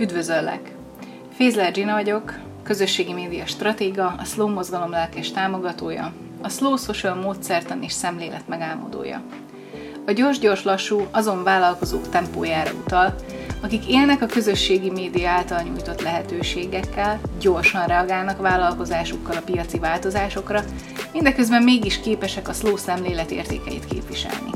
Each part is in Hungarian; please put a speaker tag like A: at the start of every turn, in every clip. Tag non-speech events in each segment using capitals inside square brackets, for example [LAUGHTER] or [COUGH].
A: Üdvözöllek! Fézler Gina vagyok, közösségi média stratéga, a Slow mozgalom lelkes támogatója, a Slow Social módszertan és szemlélet megálmodója. A gyors-gyors lassú azon vállalkozók tempójára utal, akik élnek a közösségi média által nyújtott lehetőségekkel, gyorsan reagálnak vállalkozásukkal a piaci változásokra, mindeközben mégis képesek a slow szemlélet értékeit képviselni.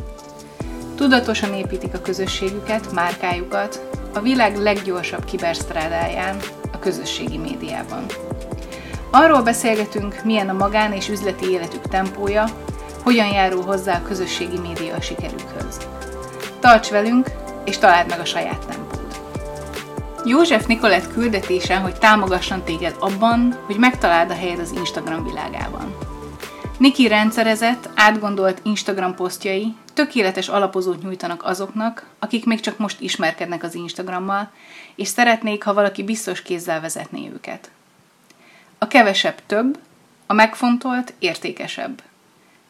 A: Tudatosan építik a közösségüket, márkájukat, a világ leggyorsabb kibersztrádáján, a közösségi médiában. Arról beszélgetünk, milyen a magán és üzleti életük tempója, hogyan járul hozzá a közösségi média a sikerükhöz. Tarts velünk, és találd meg a saját tempót. József Nikolett küldetése, hogy támogasson téged abban, hogy megtaláld a helyed az Instagram világában. Niki rendszerezett, átgondolt Instagram posztjai tökéletes alapozót nyújtanak azoknak, akik még csak most ismerkednek az Instagrammal, és szeretnék, ha valaki biztos kézzel vezetné őket. A kevesebb több, a megfontolt értékesebb.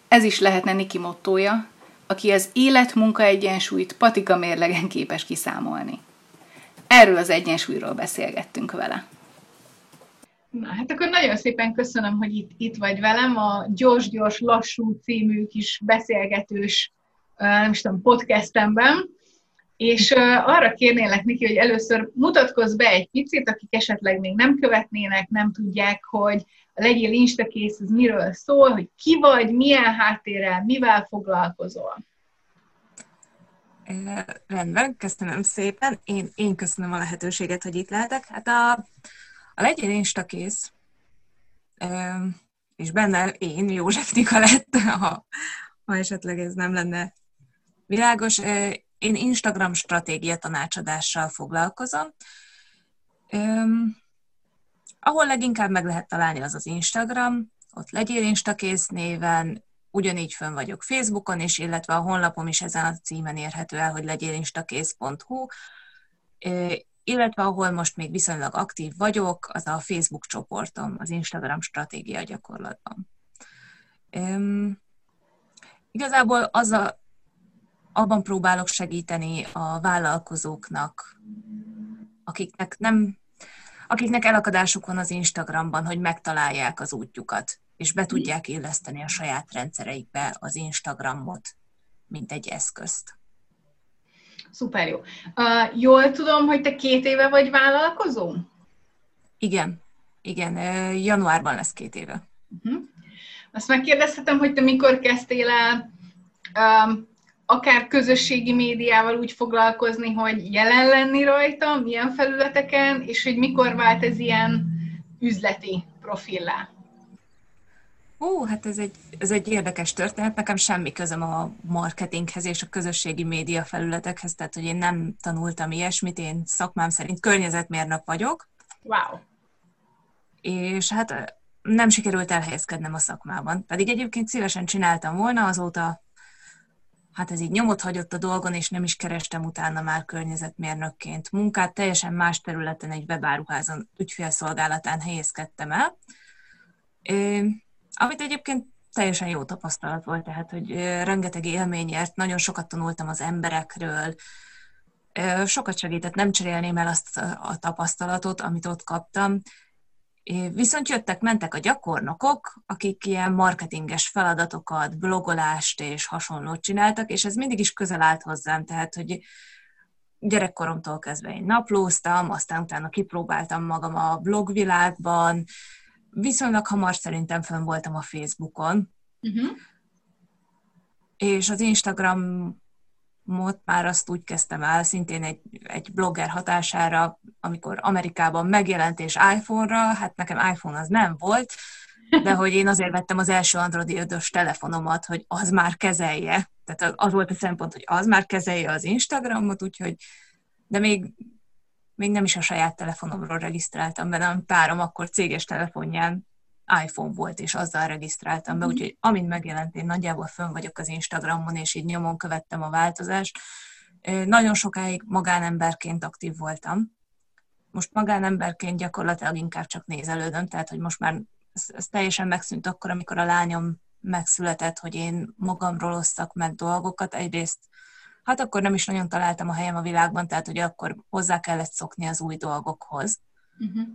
A: Ez is lehetne Niki mottója, aki az élet-munka egyensúlyt patika mérlegen képes kiszámolni. Erről az egyensúlyról beszélgettünk vele. Na, hát akkor nagyon szépen köszönöm, hogy itt, itt vagy velem a Gyors-Gyors Lassú című kis beszélgetős, nem is tudom, podcastemben, és arra kérnélek neki, hogy először mutatkozz be egy picit, akik esetleg még nem követnének, nem tudják, hogy a Legyél Instakész, ez miről szól, hogy ki vagy, milyen háttérrel, mivel foglalkozol.
B: Rendben, köszönöm szépen. Én, én köszönöm a lehetőséget, hogy itt lehetek. Hát a, a Legyél Instakész, és benne én, József lett, ha, ha esetleg ez nem lenne világos. Én Instagram stratégia tanácsadással foglalkozom. Ahol leginkább meg lehet találni, az az Instagram, ott legyél Instakész néven, ugyanígy fönn vagyok Facebookon is, illetve a honlapom is ezen a címen érhető el, hogy legyélinstakész.hu, illetve ahol most még viszonylag aktív vagyok, az a Facebook csoportom, az Instagram stratégia gyakorlatban. Um, igazából az a, abban próbálok segíteni a vállalkozóknak, akiknek nem akiknek elakadásuk van az Instagramban, hogy megtalálják az útjukat, és be tudják illeszteni a saját rendszereikbe az Instagramot, mint egy eszközt.
A: Szuper jó. Uh, jól tudom, hogy te két éve vagy vállalkozó?
B: Igen, igen, januárban lesz két éve.
A: Uh-huh. Azt megkérdezhetem, hogy te mikor kezdtél el um, akár közösségi médiával úgy foglalkozni, hogy jelen lenni rajta, milyen felületeken, és hogy mikor vált ez ilyen üzleti profillá?
B: Ó, hát ez egy, ez egy érdekes történet. Nekem semmi közöm a marketinghez és a közösségi média felületekhez, tehát hogy én nem tanultam ilyesmit, én szakmám szerint környezetmérnök vagyok.
A: Wow.
B: És hát nem sikerült elhelyezkednem a szakmában. Pedig egyébként szívesen csináltam volna, azóta hát ez így nyomot hagyott a dolgon, és nem is kerestem utána már környezetmérnökként munkát. Teljesen más területen egy webáruházon ügyfélszolgálatán helyezkedtem el, amit egyébként teljesen jó tapasztalat volt, tehát, hogy rengeteg élményért, nagyon sokat tanultam az emberekről, sokat segített, nem cserélném el azt a tapasztalatot, amit ott kaptam, Viszont jöttek, mentek a gyakornokok, akik ilyen marketinges feladatokat, blogolást és hasonlót csináltak, és ez mindig is közel állt hozzám, tehát, hogy gyerekkoromtól kezdve én naplóztam, aztán utána kipróbáltam magam a blogvilágban, viszonylag hamar szerintem fönn voltam a Facebookon, uh-huh. és az Instagram mot már azt úgy kezdtem el, szintén egy, egy blogger hatására, amikor Amerikában megjelent és iPhone-ra, hát nekem iPhone az nem volt, de hogy én azért vettem az első Android 5 telefonomat, hogy az már kezelje. Tehát az volt a szempont, hogy az már kezelje az Instagramot, úgyhogy, de még, még nem is a saját telefonomról regisztráltam be, hanem párom akkor céges telefonján iPhone volt, és azzal regisztráltam be, mhm. úgyhogy amint megjelent, én nagyjából fönn vagyok az Instagramon, és így nyomon követtem a változást. Nagyon sokáig magánemberként aktív voltam. Most magánemberként gyakorlatilag inkább csak nézelődöm, tehát hogy most már ez, ez teljesen megszűnt akkor, amikor a lányom megszületett, hogy én magamról osszak meg dolgokat. Egyrészt hát akkor nem is nagyon találtam a helyem a világban, tehát hogy akkor hozzá kellett szokni az új dolgokhoz. Uh-huh.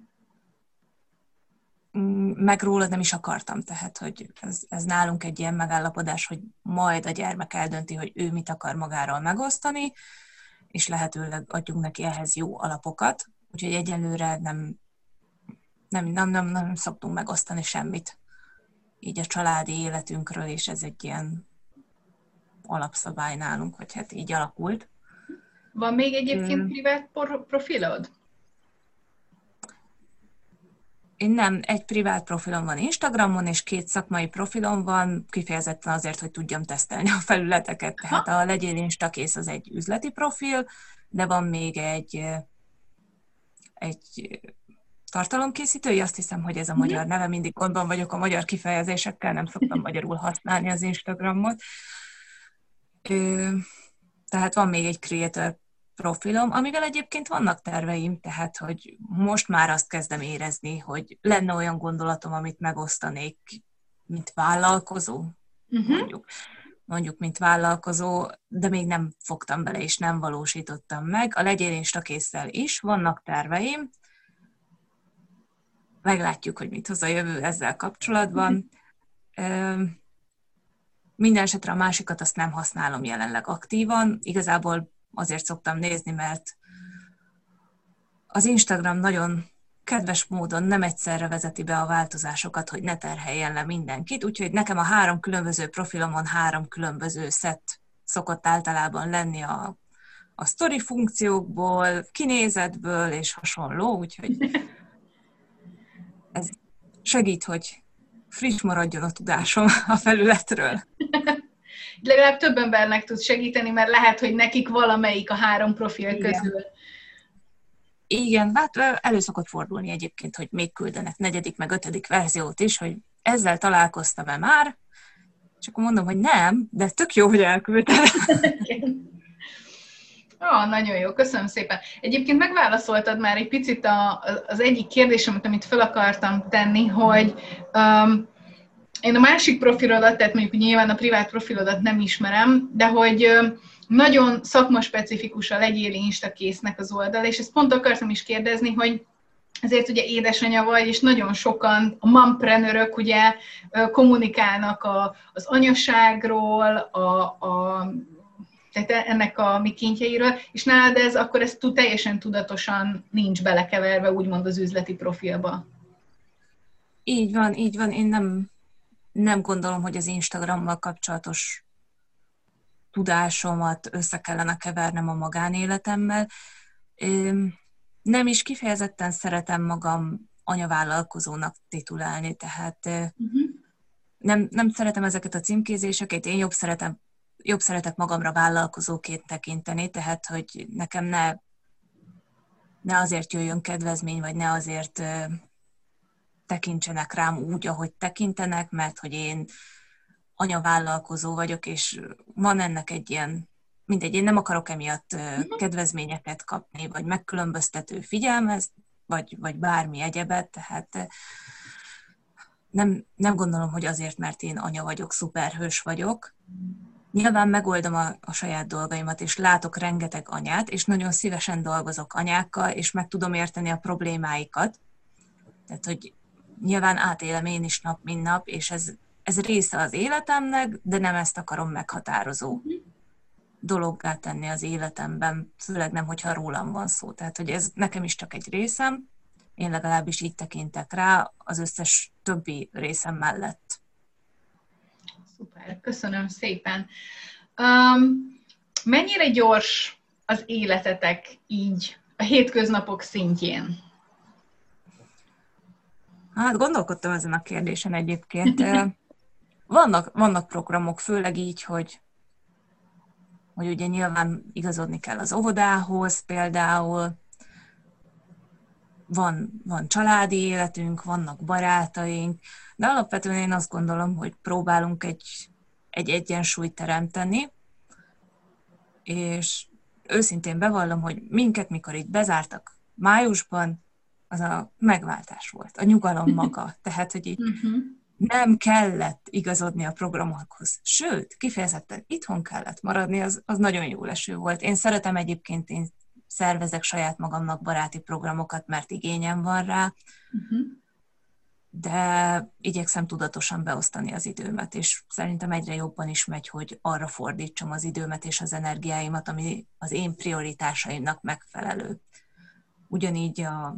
B: Meg róla nem is akartam, tehát hogy ez, ez nálunk egy ilyen megállapodás, hogy majd a gyermek eldönti, hogy ő mit akar magáról megosztani, és lehetőleg adjunk neki ehhez jó alapokat, úgyhogy egyelőre nem, nem, nem, nem, nem szoktunk megosztani semmit így a családi életünkről, és ez egy ilyen alapszabály nálunk, hogy hát így alakult.
A: Van még egyébként hmm. privát profilod?
B: Én nem, egy privát profilom van Instagramon, és két szakmai profilom van, kifejezetten azért, hogy tudjam tesztelni a felületeket. Tehát a Legyél Instakész az egy üzleti profil, de van még egy, egy tartalomkészítői, azt hiszem, hogy ez a magyar neve, mindig gondban vagyok a magyar kifejezésekkel, nem szoktam magyarul használni az Instagramot. Tehát van még egy creator profilom, amivel egyébként vannak terveim, tehát hogy most már azt kezdem érezni, hogy lenne olyan gondolatom, amit megosztanék, mint vállalkozó, uh-huh. mondjuk, mondjuk, mint vállalkozó, de még nem fogtam bele, és nem valósítottam meg. A legyél instakészsel is vannak terveim, meglátjuk, hogy mit hoz a jövő ezzel kapcsolatban. Uh-huh. Minden esetre a másikat azt nem használom jelenleg aktívan. Igazából azért szoktam nézni, mert az Instagram nagyon kedves módon nem egyszerre vezeti be a változásokat, hogy ne terheljen le mindenkit, úgyhogy nekem a három különböző profilomon három különböző szett szokott általában lenni a, a story funkciókból, kinézetből és hasonló, úgyhogy [LAUGHS] ez segít, hogy friss maradjon a tudásom a felületről. [LAUGHS]
A: Legalább több embernek tud segíteni, mert lehet, hogy nekik valamelyik a három profil Igen. közül.
B: Igen, hát elő szokott fordulni egyébként, hogy még küldenek negyedik, meg ötödik verziót is, hogy ezzel találkoztam-e már, és akkor mondom, hogy nem, de tök jó, hogy elküldtem. [LAUGHS]
A: Ah, nagyon jó, köszönöm szépen. Egyébként megválaszoltad már egy picit a, az egyik kérdésemet, amit fel akartam tenni, hogy um, én a másik profilodat, tehát mondjuk nyilván a privát profilodat nem ismerem, de hogy nagyon szakmaspecifikus a legyél instakésznek az oldal, és ezt pont akartam is kérdezni, hogy ezért ugye édesanyja vagy, és nagyon sokan a mamprenörök ugye kommunikálnak a, az anyaságról, a, a tehát ennek a mikéntjeiről, és nálad ez, akkor ez teljesen tudatosan nincs belekeverve, úgymond az üzleti profilba.
B: Így van, így van. Én nem, nem gondolom, hogy az Instagrammal kapcsolatos tudásomat össze kellene kevernem a magánéletemmel. Nem is kifejezetten szeretem magam anyavállalkozónak titulálni, tehát uh-huh. nem, nem szeretem ezeket a címkézéseket, én jobb szeretem jobb szeretek magamra vállalkozóként tekinteni, tehát hogy nekem ne, ne azért jöjjön kedvezmény, vagy ne azért tekintsenek rám úgy, ahogy tekintenek, mert hogy én anyavállalkozó vagyok, és van ennek egy ilyen, mindegy, én nem akarok emiatt mhm. kedvezményeket kapni, vagy megkülönböztető figyelmez, vagy, vagy bármi egyebet, tehát nem, nem gondolom, hogy azért, mert én anya vagyok, szuperhős vagyok, Nyilván megoldom a, a saját dolgaimat, és látok rengeteg anyát, és nagyon szívesen dolgozok anyákkal, és meg tudom érteni a problémáikat. Tehát, hogy nyilván átélem én is nap, mint nap, és ez, ez része az életemnek, de nem ezt akarom meghatározó dologgá tenni az életemben, főleg nem, hogyha rólam van szó. Tehát, hogy ez nekem is csak egy részem, én legalábbis így tekintek rá az összes többi részem mellett.
A: Szuper, köszönöm szépen. Um, mennyire gyors az életetek így a hétköznapok szintjén?
B: Hát gondolkodtam ezen a kérdésen egyébként. Vannak, vannak programok, főleg így, hogy, hogy ugye nyilván igazodni kell az óvodához például, van, van családi életünk, vannak barátaink, de alapvetően én azt gondolom, hogy próbálunk egy, egy egyensúlyt teremteni, és őszintén bevallom, hogy minket, mikor itt bezártak májusban, az a megváltás volt, a nyugalom maga. [LAUGHS] Tehát, hogy így uh-huh. nem kellett igazodni a programokhoz. Sőt, kifejezetten itthon kellett maradni, az, az nagyon jó leső volt. Én szeretem egyébként, én szervezek saját magamnak baráti programokat, mert igényem van rá, uh-huh. de igyekszem tudatosan beosztani az időmet, és szerintem egyre jobban is megy, hogy arra fordítsam az időmet és az energiáimat, ami az én prioritásaimnak megfelelő. Ugyanígy a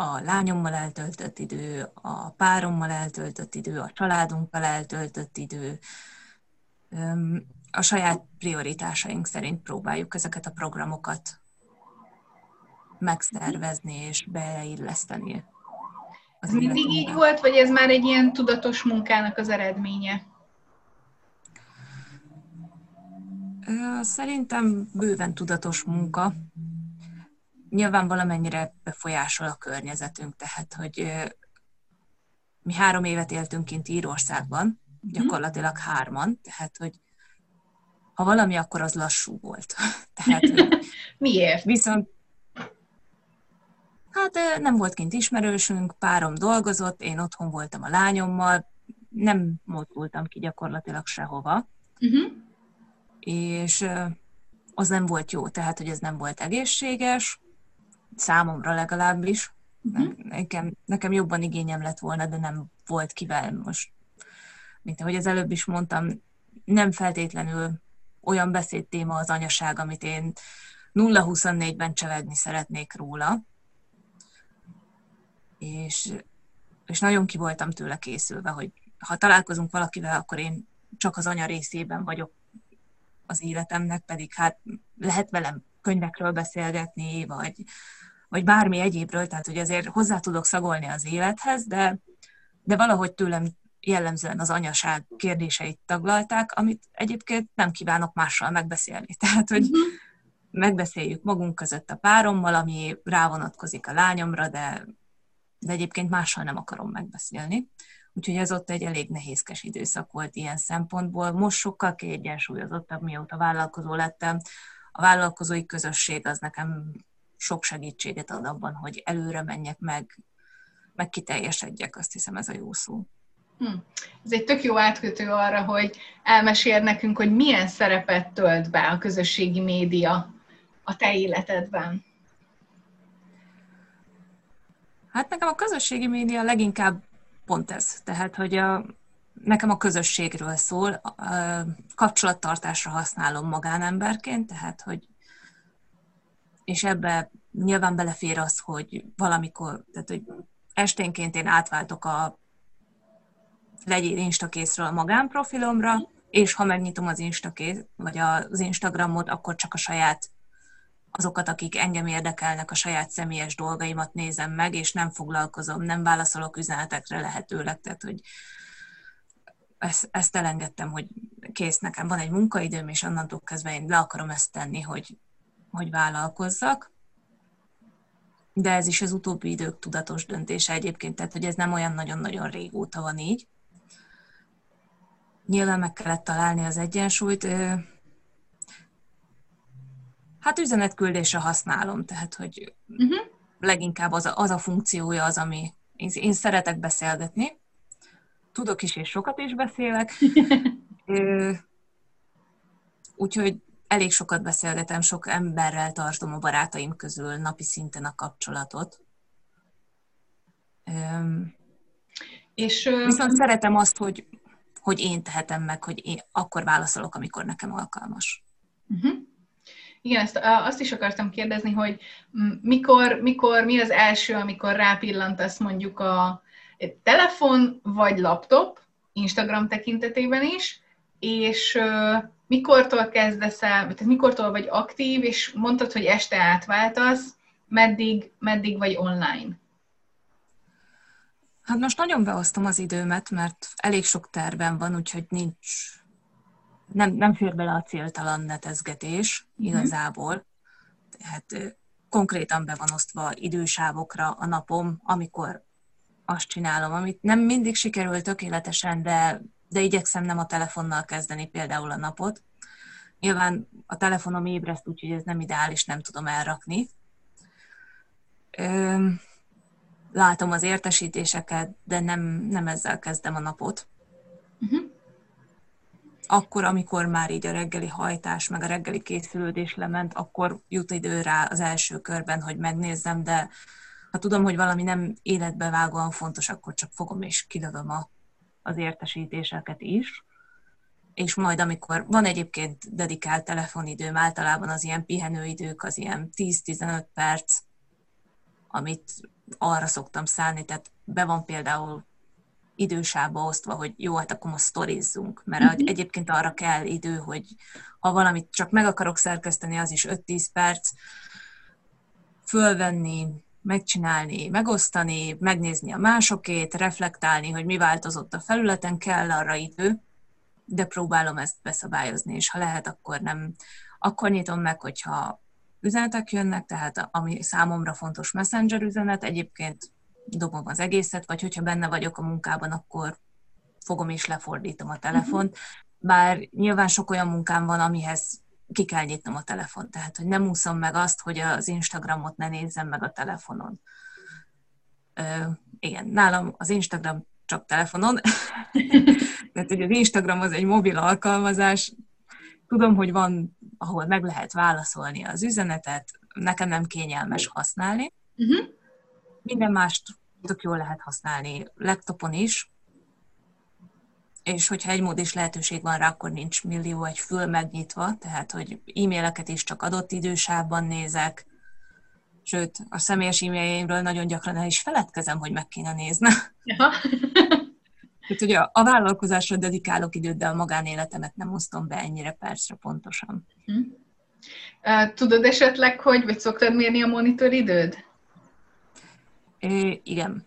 B: a lányommal eltöltött idő, a párommal eltöltött idő, a családunkkal eltöltött idő. A saját prioritásaink szerint próbáljuk ezeket a programokat megszervezni és beilleszteni.
A: Ez mindig így volt, vagy ez már egy ilyen tudatos munkának az eredménye?
B: Szerintem bőven tudatos munka nyilván valamennyire befolyásol a környezetünk, tehát hogy mi három évet éltünk kint Írországban, mhm. gyakorlatilag hárman, tehát hogy ha valami, akkor az lassú volt. [LAUGHS]
A: tehát, [LAUGHS] Miért?
B: Viszont Hát nem volt kint ismerősünk, párom dolgozott, én otthon voltam a lányommal, nem mozdultam ki gyakorlatilag sehova. Uh-huh. És az nem volt jó, tehát hogy ez nem volt egészséges, számomra legalábbis. Uh-huh. Nekem, nekem jobban igényem lett volna, de nem volt kivel most. Mint ahogy az előbb is mondtam, nem feltétlenül olyan beszédtéma az anyaság, amit én 0-24-ben csevegni szeretnék róla. És, és nagyon ki voltam tőle készülve, hogy ha találkozunk valakivel, akkor én csak az anya részében vagyok az életemnek, pedig hát lehet velem könyvekről beszélgetni, vagy, vagy bármi egyébről, tehát hogy azért hozzá tudok szagolni az élethez, de, de valahogy tőlem jellemzően az anyaság kérdéseit taglalták, amit egyébként nem kívánok mással megbeszélni. [LAUGHS] Tehát, hogy uh-huh. megbeszéljük magunk között a párommal, ami rávonatkozik a lányomra, de, de egyébként mással nem akarom megbeszélni. Úgyhogy ez ott egy elég nehézkes időszak volt ilyen szempontból. Most sokkal kiegyensúlyozottabb, mióta vállalkozó lettem. A vállalkozói közösség az nekem sok segítséget ad abban, hogy előre menjek meg, meg kiteljesedjek, azt hiszem ez a jó szó.
A: Hm. Ez egy tök jó átkötő arra, hogy elmesél nekünk, hogy milyen szerepet tölt be a közösségi média a te életedben.
B: Hát nekem a közösségi média leginkább pont ez. Tehát, hogy a, nekem a közösségről szól, a kapcsolattartásra használom magánemberként, tehát, hogy és ebbe nyilván belefér az, hogy valamikor, tehát hogy esténként én átváltok a legyél Instakészről magánprofilomra, és ha megnyitom az Instakész, vagy az Instagramot, akkor csak a saját azokat, akik engem érdekelnek, a saját személyes dolgaimat nézem meg, és nem foglalkozom, nem válaszolok üzenetekre lehetőleg, tehát hogy ezt, ezt elengedtem, hogy kész, nekem van egy munkaidőm, és onnantól kezdve én le akarom ezt tenni, hogy hogy vállalkozzak. De ez is az utóbbi idők tudatos döntése egyébként, tehát hogy ez nem olyan nagyon-nagyon régóta van így. Nyilván meg kellett találni az egyensúlyt. Hát üzenetküldésre használom, tehát hogy uh-huh. leginkább az a, az a funkciója az, ami én, én szeretek beszélgetni. Tudok is, és sokat is beszélek. [LAUGHS] Úgyhogy elég sokat beszélgetem, sok emberrel tartom a barátaim közül napi szinten a kapcsolatot. És, Viszont szeretem azt, hogy, hogy én tehetem meg, hogy én akkor válaszolok, amikor nekem alkalmas. Uh-huh.
A: Igen, ezt, azt is akartam kérdezni, hogy mikor, mikor, mi az első, amikor rápillantasz mondjuk a telefon vagy laptop, Instagram tekintetében is, és mikortól kezdesz el, tehát mikortól vagy aktív, és mondtad, hogy este átváltasz, meddig, meddig vagy online?
B: Hát most nagyon beosztom az időmet, mert elég sok tervem van, úgyhogy nincs, nem, nem fér bele a céltalan netezgetés mm-hmm. igazából. Tehát konkrétan be van osztva idősávokra a napom, amikor azt csinálom, amit nem mindig sikerül tökéletesen, de de igyekszem nem a telefonnal kezdeni például a napot. Nyilván a telefonom ébreszt, úgyhogy ez nem ideális, nem tudom elrakni. Látom az értesítéseket, de nem, nem ezzel kezdem a napot. Uh-huh. Akkor, amikor már így a reggeli hajtás, meg a reggeli készülődés lement, akkor jut idő rá az első körben, hogy megnézzem, de ha tudom, hogy valami nem életbevágóan fontos, akkor csak fogom és kilövöm a, az értesítéseket is. És majd, amikor van egyébként dedikált telefonidőm, általában az ilyen pihenőidők, az ilyen 10-15 perc, amit arra szoktam szállni, tehát be van például idősába osztva, hogy jó, hát akkor most sztorizzunk, mert uh-huh. egyébként arra kell idő, hogy ha valamit csak meg akarok szerkeszteni, az is 5-10 perc, fölvenni, megcsinálni, megosztani, megnézni a másokét, reflektálni, hogy mi változott a felületen, kell arra idő, de próbálom ezt beszabályozni, és ha lehet, akkor nem. Akkor nyitom meg, hogyha üzenetek jönnek, tehát ami számomra fontos messenger üzenet, egyébként dobom az egészet, vagy hogyha benne vagyok a munkában, akkor fogom és lefordítom a telefont. Bár nyilván sok olyan munkám van, amihez ki kell nyitnom a telefon. Tehát, hogy nem úszom meg azt, hogy az Instagramot ne nézzem meg a telefonon. Ö, igen, nálam az Instagram csak telefonon. [LAUGHS] Tehát, hogy az Instagram az egy mobil alkalmazás. Tudom, hogy van, ahol meg lehet válaszolni az üzenetet, nekem nem kényelmes használni. Uh-huh. Minden mást tök jól lehet használni laptopon is, és hogyha egy mód és lehetőség van rá, akkor nincs millió egy fül megnyitva, tehát hogy e-maileket is csak adott idősávban nézek, sőt, a személyes e-mailjeimről nagyon gyakran el is feledkezem, hogy meg kéne nézni. Ja. Tehát ugye a vállalkozásra dedikálok időt, de a magánéletemet nem osztom be ennyire percre pontosan. Hm.
A: Tudod esetleg, hogy, vagy szoktad mérni a monitoridőd?
B: É, igen.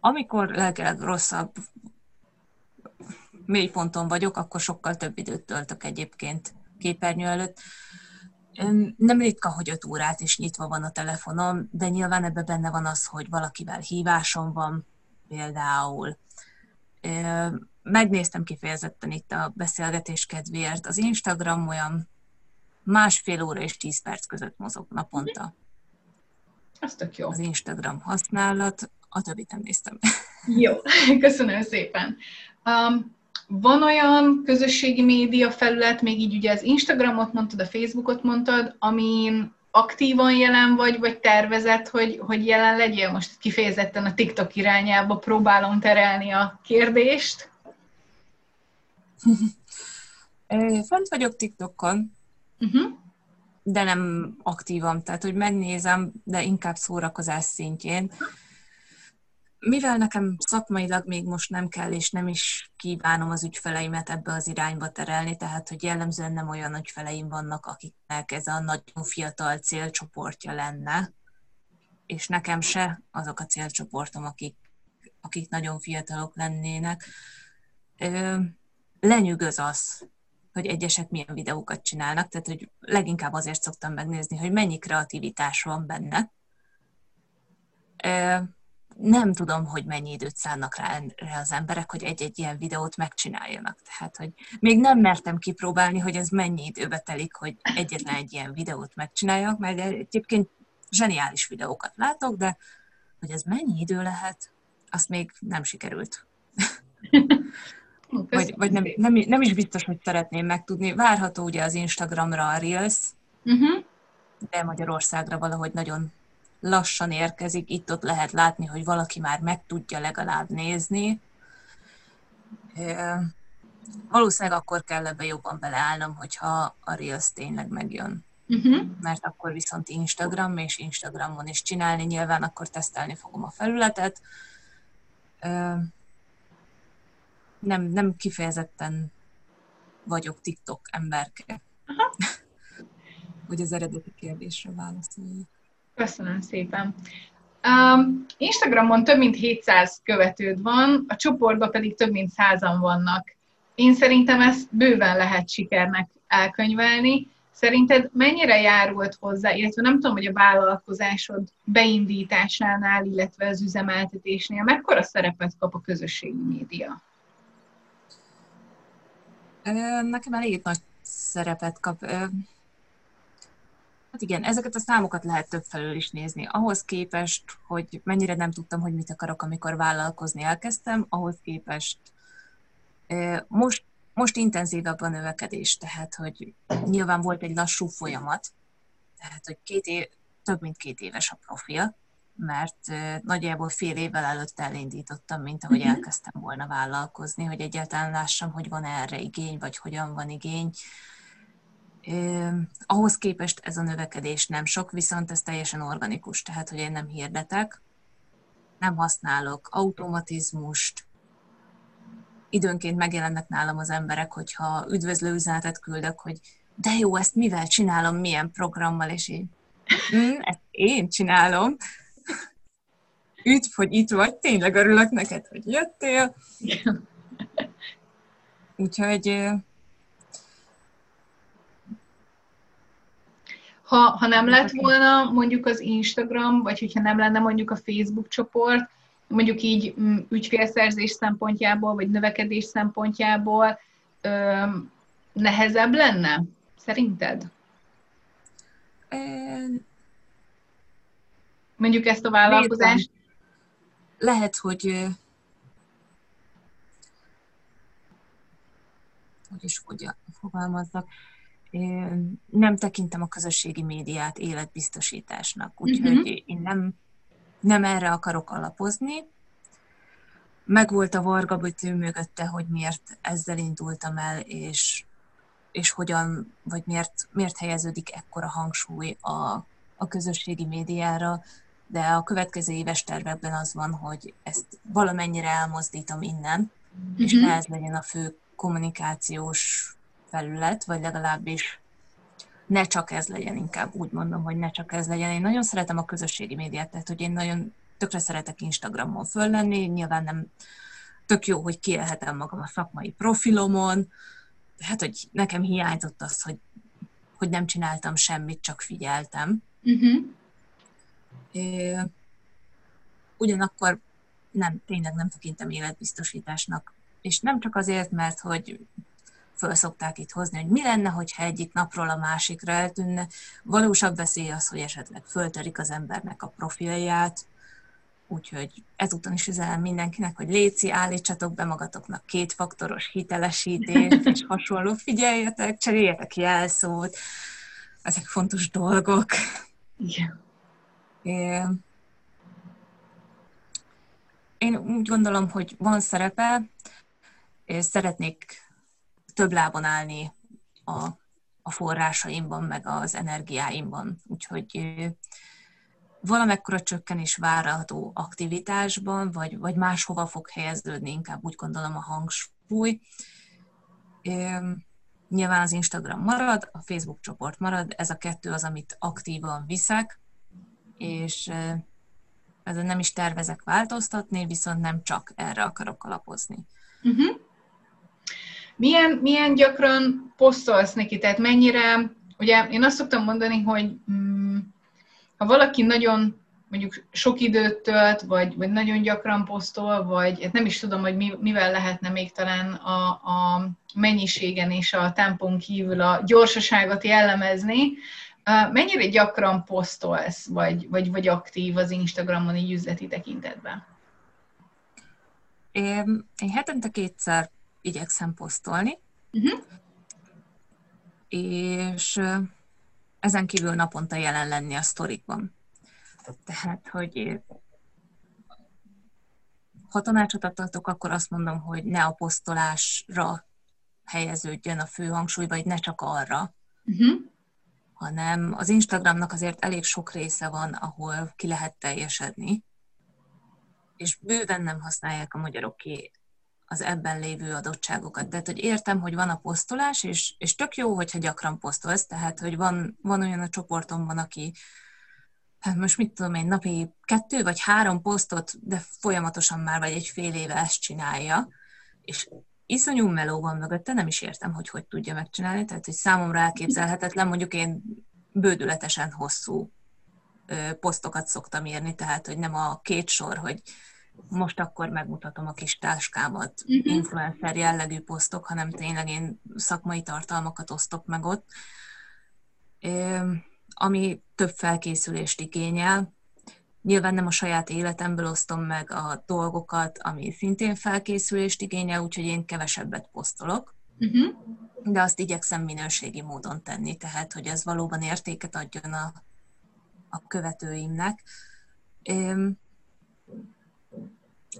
B: Amikor lelkileg rosszabb mélyponton vagyok, akkor sokkal több időt töltök egyébként képernyő előtt. Nem ritka, hogy öt órát is nyitva van a telefonom, de nyilván ebben benne van az, hogy valakivel hívásom van, például. Megnéztem kifejezetten itt a beszélgetés kedvéért. Az Instagram olyan másfél óra és tíz perc között mozog naponta.
A: Az tök jó.
B: Az Instagram használat, a többit nem néztem. [LAUGHS]
A: Jó, köszönöm szépen. Um, van olyan közösségi média felület, még így ugye az Instagramot mondtad, a Facebookot mondtad, amin aktívan jelen vagy, vagy tervezett, hogy, hogy jelen legyél? Most kifejezetten a TikTok irányába próbálom terelni a kérdést.
B: Fent vagyok TikTokon, uh-huh. de nem aktívan, tehát hogy megnézem, de inkább szórakozás szintjén. Uh-huh mivel nekem szakmailag még most nem kell, és nem is kívánom az ügyfeleimet ebbe az irányba terelni, tehát hogy jellemzően nem olyan ügyfeleim vannak, akiknek ez a nagyon fiatal célcsoportja lenne, és nekem se azok a célcsoportom, akik, akik nagyon fiatalok lennének. Lenyűgöz az, hogy egyesek milyen videókat csinálnak, tehát hogy leginkább azért szoktam megnézni, hogy mennyi kreativitás van benne nem tudom, hogy mennyi időt szánnak rá, rá az emberek, hogy egy-egy ilyen videót megcsináljanak. Tehát, hogy még nem mertem kipróbálni, hogy ez mennyi időbe telik, hogy egyetlen egy ilyen videót megcsináljak, mert egyébként zseniális videókat látok, de hogy ez mennyi idő lehet, azt még nem sikerült. vagy vagy nem, nem, nem is biztos, hogy szeretném megtudni. Várható ugye az Instagramra a Reels, uh-huh. de Magyarországra valahogy nagyon lassan érkezik, itt-ott lehet látni, hogy valaki már meg tudja legalább nézni. Valószínűleg akkor kell ebbe jobban beleállnom, hogyha a Reels tényleg megjön. Uh-huh. Mert akkor viszont Instagram, és Instagramon is csinálni, nyilván akkor tesztelni fogom a felületet. Nem, nem kifejezetten vagyok TikTok emberke. Uh-huh. [LAUGHS] hogy az eredeti kérdésre válaszoljak.
A: Köszönöm szépen. Um, Instagramon több mint 700 követőd van, a csoportban pedig több mint 100-an vannak. Én szerintem ezt bőven lehet sikernek elkönyvelni. Szerinted mennyire járult hozzá, illetve nem tudom, hogy a vállalkozásod beindításánál, illetve az üzemeltetésnél mekkora szerepet kap a közösségi média?
B: Nekem elég nagy szerepet kap igen, ezeket a számokat lehet több felől is nézni. Ahhoz képest, hogy mennyire nem tudtam, hogy mit akarok, amikor vállalkozni elkezdtem, ahhoz képest most, most intenzívebb a növekedés, tehát hogy nyilván volt egy lassú folyamat, tehát hogy két év, több mint két éves a profil, mert nagyjából fél évvel előtt elindítottam, mint ahogy mhm. elkezdtem volna vállalkozni, hogy egyáltalán lássam, hogy van erre igény, vagy hogyan van igény. Ahhoz képest ez a növekedés nem sok, viszont ez teljesen organikus, tehát hogy én nem hirdetek, nem használok automatizmust, időnként megjelennek nálam az emberek, hogyha üdvözlő üzenetet küldök, hogy de jó, ezt mivel csinálom, milyen programmal, és én, hm, ezt én csinálom. [LAUGHS] Üdv, hogy itt vagy, tényleg örülök neked, hogy jöttél. Úgyhogy
A: ha, ha nem lett volna mondjuk az Instagram, vagy hogyha nem lenne mondjuk a Facebook csoport, mondjuk így mm, ügyfélszerzés szempontjából, vagy növekedés szempontjából ö, nehezebb lenne? Szerinted? Mondjuk ezt a vállalkozást?
B: Lehet, hogy hogy is fogalmazzak, nem tekintem a közösségi médiát életbiztosításnak, úgyhogy uh-huh. én nem nem erre akarok alapozni. Megvolt a varga bütő mögötte, hogy miért ezzel indultam el, és, és hogyan, vagy miért, miért helyeződik ekkora hangsúly a, a közösségi médiára, de a következő éves tervekben az van, hogy ezt valamennyire elmozdítom innen, uh-huh. és ne ez legyen a fő kommunikációs felület, vagy legalábbis ne csak ez legyen, inkább úgy mondom, hogy ne csak ez legyen. Én nagyon szeretem a közösségi médiát, tehát hogy én nagyon tökre szeretek Instagramon föl lenni, nyilván nem tök jó, hogy kielhetem magam a szakmai profilomon, hát, hogy nekem hiányzott az, hogy, hogy nem csináltam semmit, csak figyeltem. Uh-huh. É, ugyanakkor nem, tényleg nem tekintem életbiztosításnak. És nem csak azért, mert hogy föl szokták itt hozni, hogy mi lenne, hogyha egyik napról a másikra eltűnne. Valósabb veszély az, hogy esetleg föltörik az embernek a profilját, úgyhogy ezúton is üzenem mindenkinek, hogy léci, állítsatok be magatoknak kétfaktoros hitelesítést, és [LAUGHS] hasonló, figyeljetek, cseréljetek jelszót, ezek fontos dolgok. Igen. Én úgy gondolom, hogy van szerepe, és szeretnék több lábon állni a, a forrásaimban, meg az energiáimban. Úgyhogy valamekkora csökkenés várható aktivitásban, vagy, vagy máshova fog helyeződni, inkább úgy gondolom a hangsúly. Nyilván az Instagram marad, a Facebook csoport marad, ez a kettő az, amit aktívan viszek, és ezen nem is tervezek változtatni, viszont nem csak erre akarok alapozni. Uh-huh.
A: Milyen, milyen gyakran posztolsz neki? Tehát mennyire, ugye én azt szoktam mondani, hogy mm, ha valaki nagyon mondjuk sok időt tölt, vagy, vagy nagyon gyakran posztol, vagy hát nem is tudom, hogy mi, mivel lehetne még talán a, a mennyiségen és a tempón kívül a gyorsaságot jellemezni, mennyire gyakran posztolsz, vagy, vagy, vagy aktív az Instagramon így üzleti tekintetben?
B: Én, én hetente kétszer igyekszem posztolni, uh-huh. és ezen kívül naponta jelen lenni a sztorikban. Tehát, hogy ha tanácsot adtatok, akkor azt mondom, hogy ne a posztolásra helyeződjön a fő hangsúly, vagy ne csak arra, uh-huh. hanem az Instagramnak azért elég sok része van, ahol ki lehet teljesedni, és bőven nem használják a magyarok ki az ebben lévő adottságokat. Tehát, hogy értem, hogy van a posztolás, és, és tök jó, hogyha gyakran posztolsz, tehát, hogy van, van olyan a csoportomban, aki hát most mit tudom én, napi kettő vagy három posztot, de folyamatosan már vagy egy fél éve ezt csinálja, és iszonyú meló van mögötte, nem is értem, hogy hogy tudja megcsinálni, tehát hogy számomra elképzelhetetlen, mondjuk én bődületesen hosszú posztokat szoktam írni, tehát hogy nem a két sor, hogy most akkor megmutatom a kis táskámat, uh-huh. influencer jellegű posztok, hanem tényleg én szakmai tartalmakat osztok meg ott. ami több felkészülést igényel. Nyilván nem a saját életemből osztom meg a dolgokat, ami szintén felkészülést igényel, úgyhogy én kevesebbet posztolok. Uh-huh. De azt igyekszem minőségi módon tenni, tehát hogy ez valóban értéket adjon a, a követőimnek. Üm,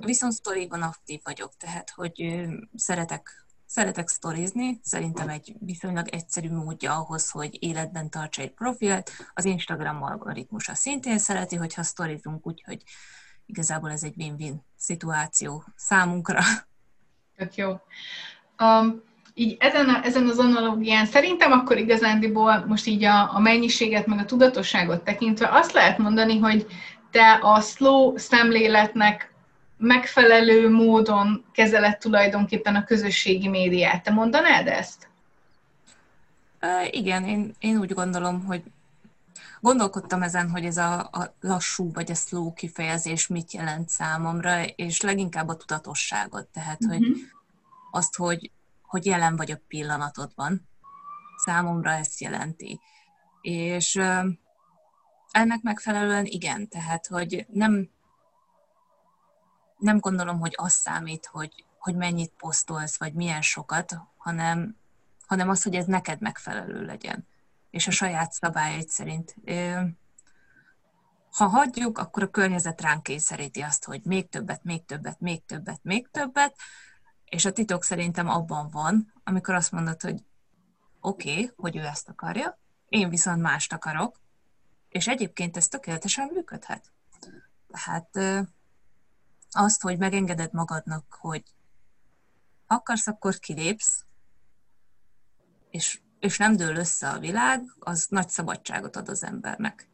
B: viszont sztoriban aktív vagyok, tehát hogy szeretek Szeretek sztorizni, szerintem egy viszonylag egyszerű módja ahhoz, hogy életben tartsa egy profilt. Az Instagram algoritmusa szintén szereti, hogyha sztorizunk, úgyhogy igazából ez egy win-win szituáció számunkra.
A: Tök jó. Um, így ezen, a, ezen az analógián szerintem akkor igazándiból most így a, a mennyiséget, meg a tudatosságot tekintve azt lehet mondani, hogy te a slow szemléletnek megfelelő módon kezelett tulajdonképpen a közösségi médiát. Te mondanád ezt?
B: Uh, igen, én, én úgy gondolom, hogy gondolkodtam ezen, hogy ez a, a lassú vagy a slow kifejezés mit jelent számomra, és leginkább a tudatosságot, tehát uh-huh. hogy azt, hogy, hogy jelen vagy a pillanatodban. Számomra ezt jelenti. És uh, ennek megfelelően igen, tehát hogy nem, nem gondolom, hogy az számít, hogy, hogy mennyit posztolsz, vagy milyen sokat, hanem, hanem az, hogy ez neked megfelelő legyen, és a saját szabályait szerint. Ha hagyjuk, akkor a környezet ránk kényszeríti azt, hogy még többet, még többet, még többet, még többet, és a titok szerintem abban van, amikor azt mondod, hogy oké, okay, hogy ő ezt akarja, én viszont mást akarok, és egyébként ez tökéletesen működhet. Tehát azt, hogy megengeded magadnak, hogy akarsz, akkor kilépsz, és, és nem dől össze a világ, az nagy szabadságot ad az embernek.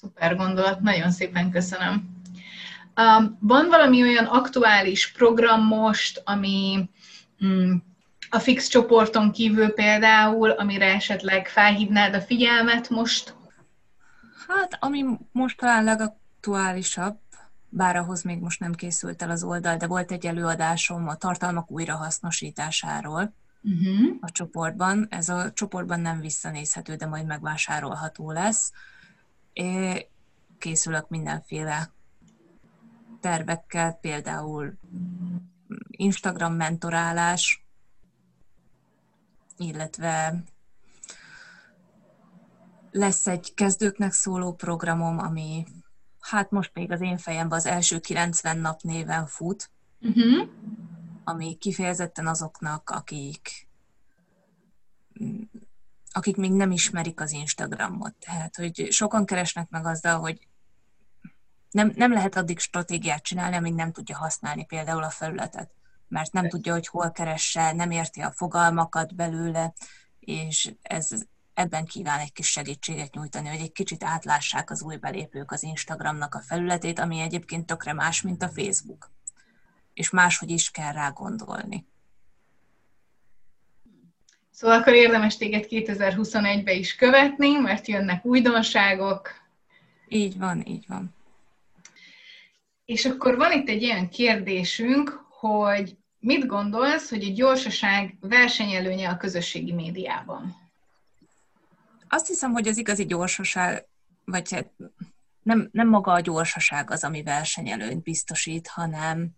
A: Szuper gondolat, nagyon szépen köszönöm. Van valami olyan aktuális program most, ami mm, a fix csoporton kívül például, amire esetleg felhívnád a figyelmet most?
B: Hát, ami most talán legaktuálisabb, bár ahhoz még most nem készült el az oldal, de volt egy előadásom a tartalmak újrahasznosításáról uh-huh. a csoportban. Ez a csoportban nem visszanézhető, de majd megvásárolható lesz. É, készülök mindenféle tervekkel, például Instagram mentorálás, illetve lesz egy kezdőknek szóló programom, ami hát most még az én fejemben az első 90 nap néven fut, uh-huh. ami kifejezetten azoknak, akik akik még nem ismerik az Instagramot. Tehát, hogy sokan keresnek meg azzal, hogy nem, nem lehet addig stratégiát csinálni, amíg nem tudja használni például a felületet, mert nem tudja, hogy hol keresse, nem érti a fogalmakat belőle, és ez ebben kíván egy kis segítséget nyújtani, hogy egy kicsit átlássák az új belépők az Instagramnak a felületét, ami egyébként tökre más, mint a Facebook. És máshogy is kell rá gondolni.
A: Szóval akkor érdemes téged 2021-be is követni, mert jönnek újdonságok.
B: Így van, így van.
A: És akkor van itt egy ilyen kérdésünk, hogy mit gondolsz, hogy a gyorsaság versenyelőnye a közösségi médiában?
B: Azt hiszem, hogy az igazi gyorsaság, vagy hát nem, nem maga a gyorsaság az, ami versenyelőnyt biztosít, hanem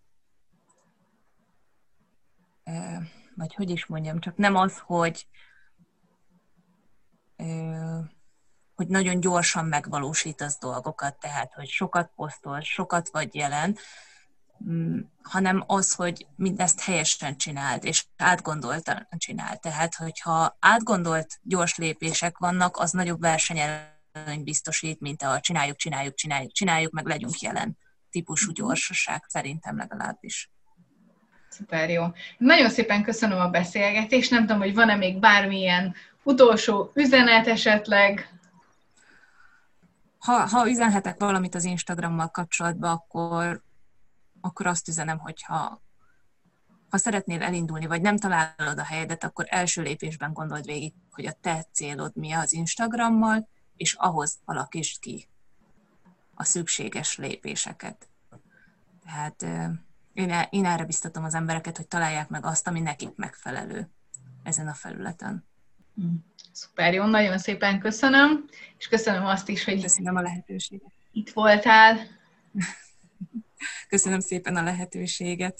B: vagy hogy is mondjam, csak nem az, hogy hogy nagyon gyorsan megvalósítasz dolgokat, tehát, hogy sokat posztol, sokat vagy jelen, hanem az, hogy mindezt helyesen csináld, és átgondoltan csináld. Tehát, hogyha átgondolt gyors lépések vannak, az nagyobb versenyelőny biztosít, mint a csináljuk, csináljuk, csináljuk, csináljuk, meg legyünk jelen típusú mhm. gyorsaság, szerintem legalábbis.
A: Szuper jó. Nagyon szépen köszönöm a beszélgetést. Nem tudom, hogy van-e még bármilyen utolsó üzenet esetleg?
B: Ha, ha üzenhetek valamit az Instagrammal kapcsolatban, akkor akkor azt üzenem, hogy ha, ha szeretnél elindulni, vagy nem találod a helyedet, akkor első lépésben gondold végig, hogy a te célod mi az Instagrammal, és ahhoz alakítsd ki a szükséges lépéseket. Tehát én, e, én erre biztatom az embereket, hogy találják meg azt, ami nekik megfelelő ezen a felületen.
A: Hm. Szuper, jó, nagyon szépen köszönöm, és köszönöm azt is, hogy
B: köszönöm a lehetőséget.
A: itt voltál.
B: Köszönöm szépen a lehetőséget.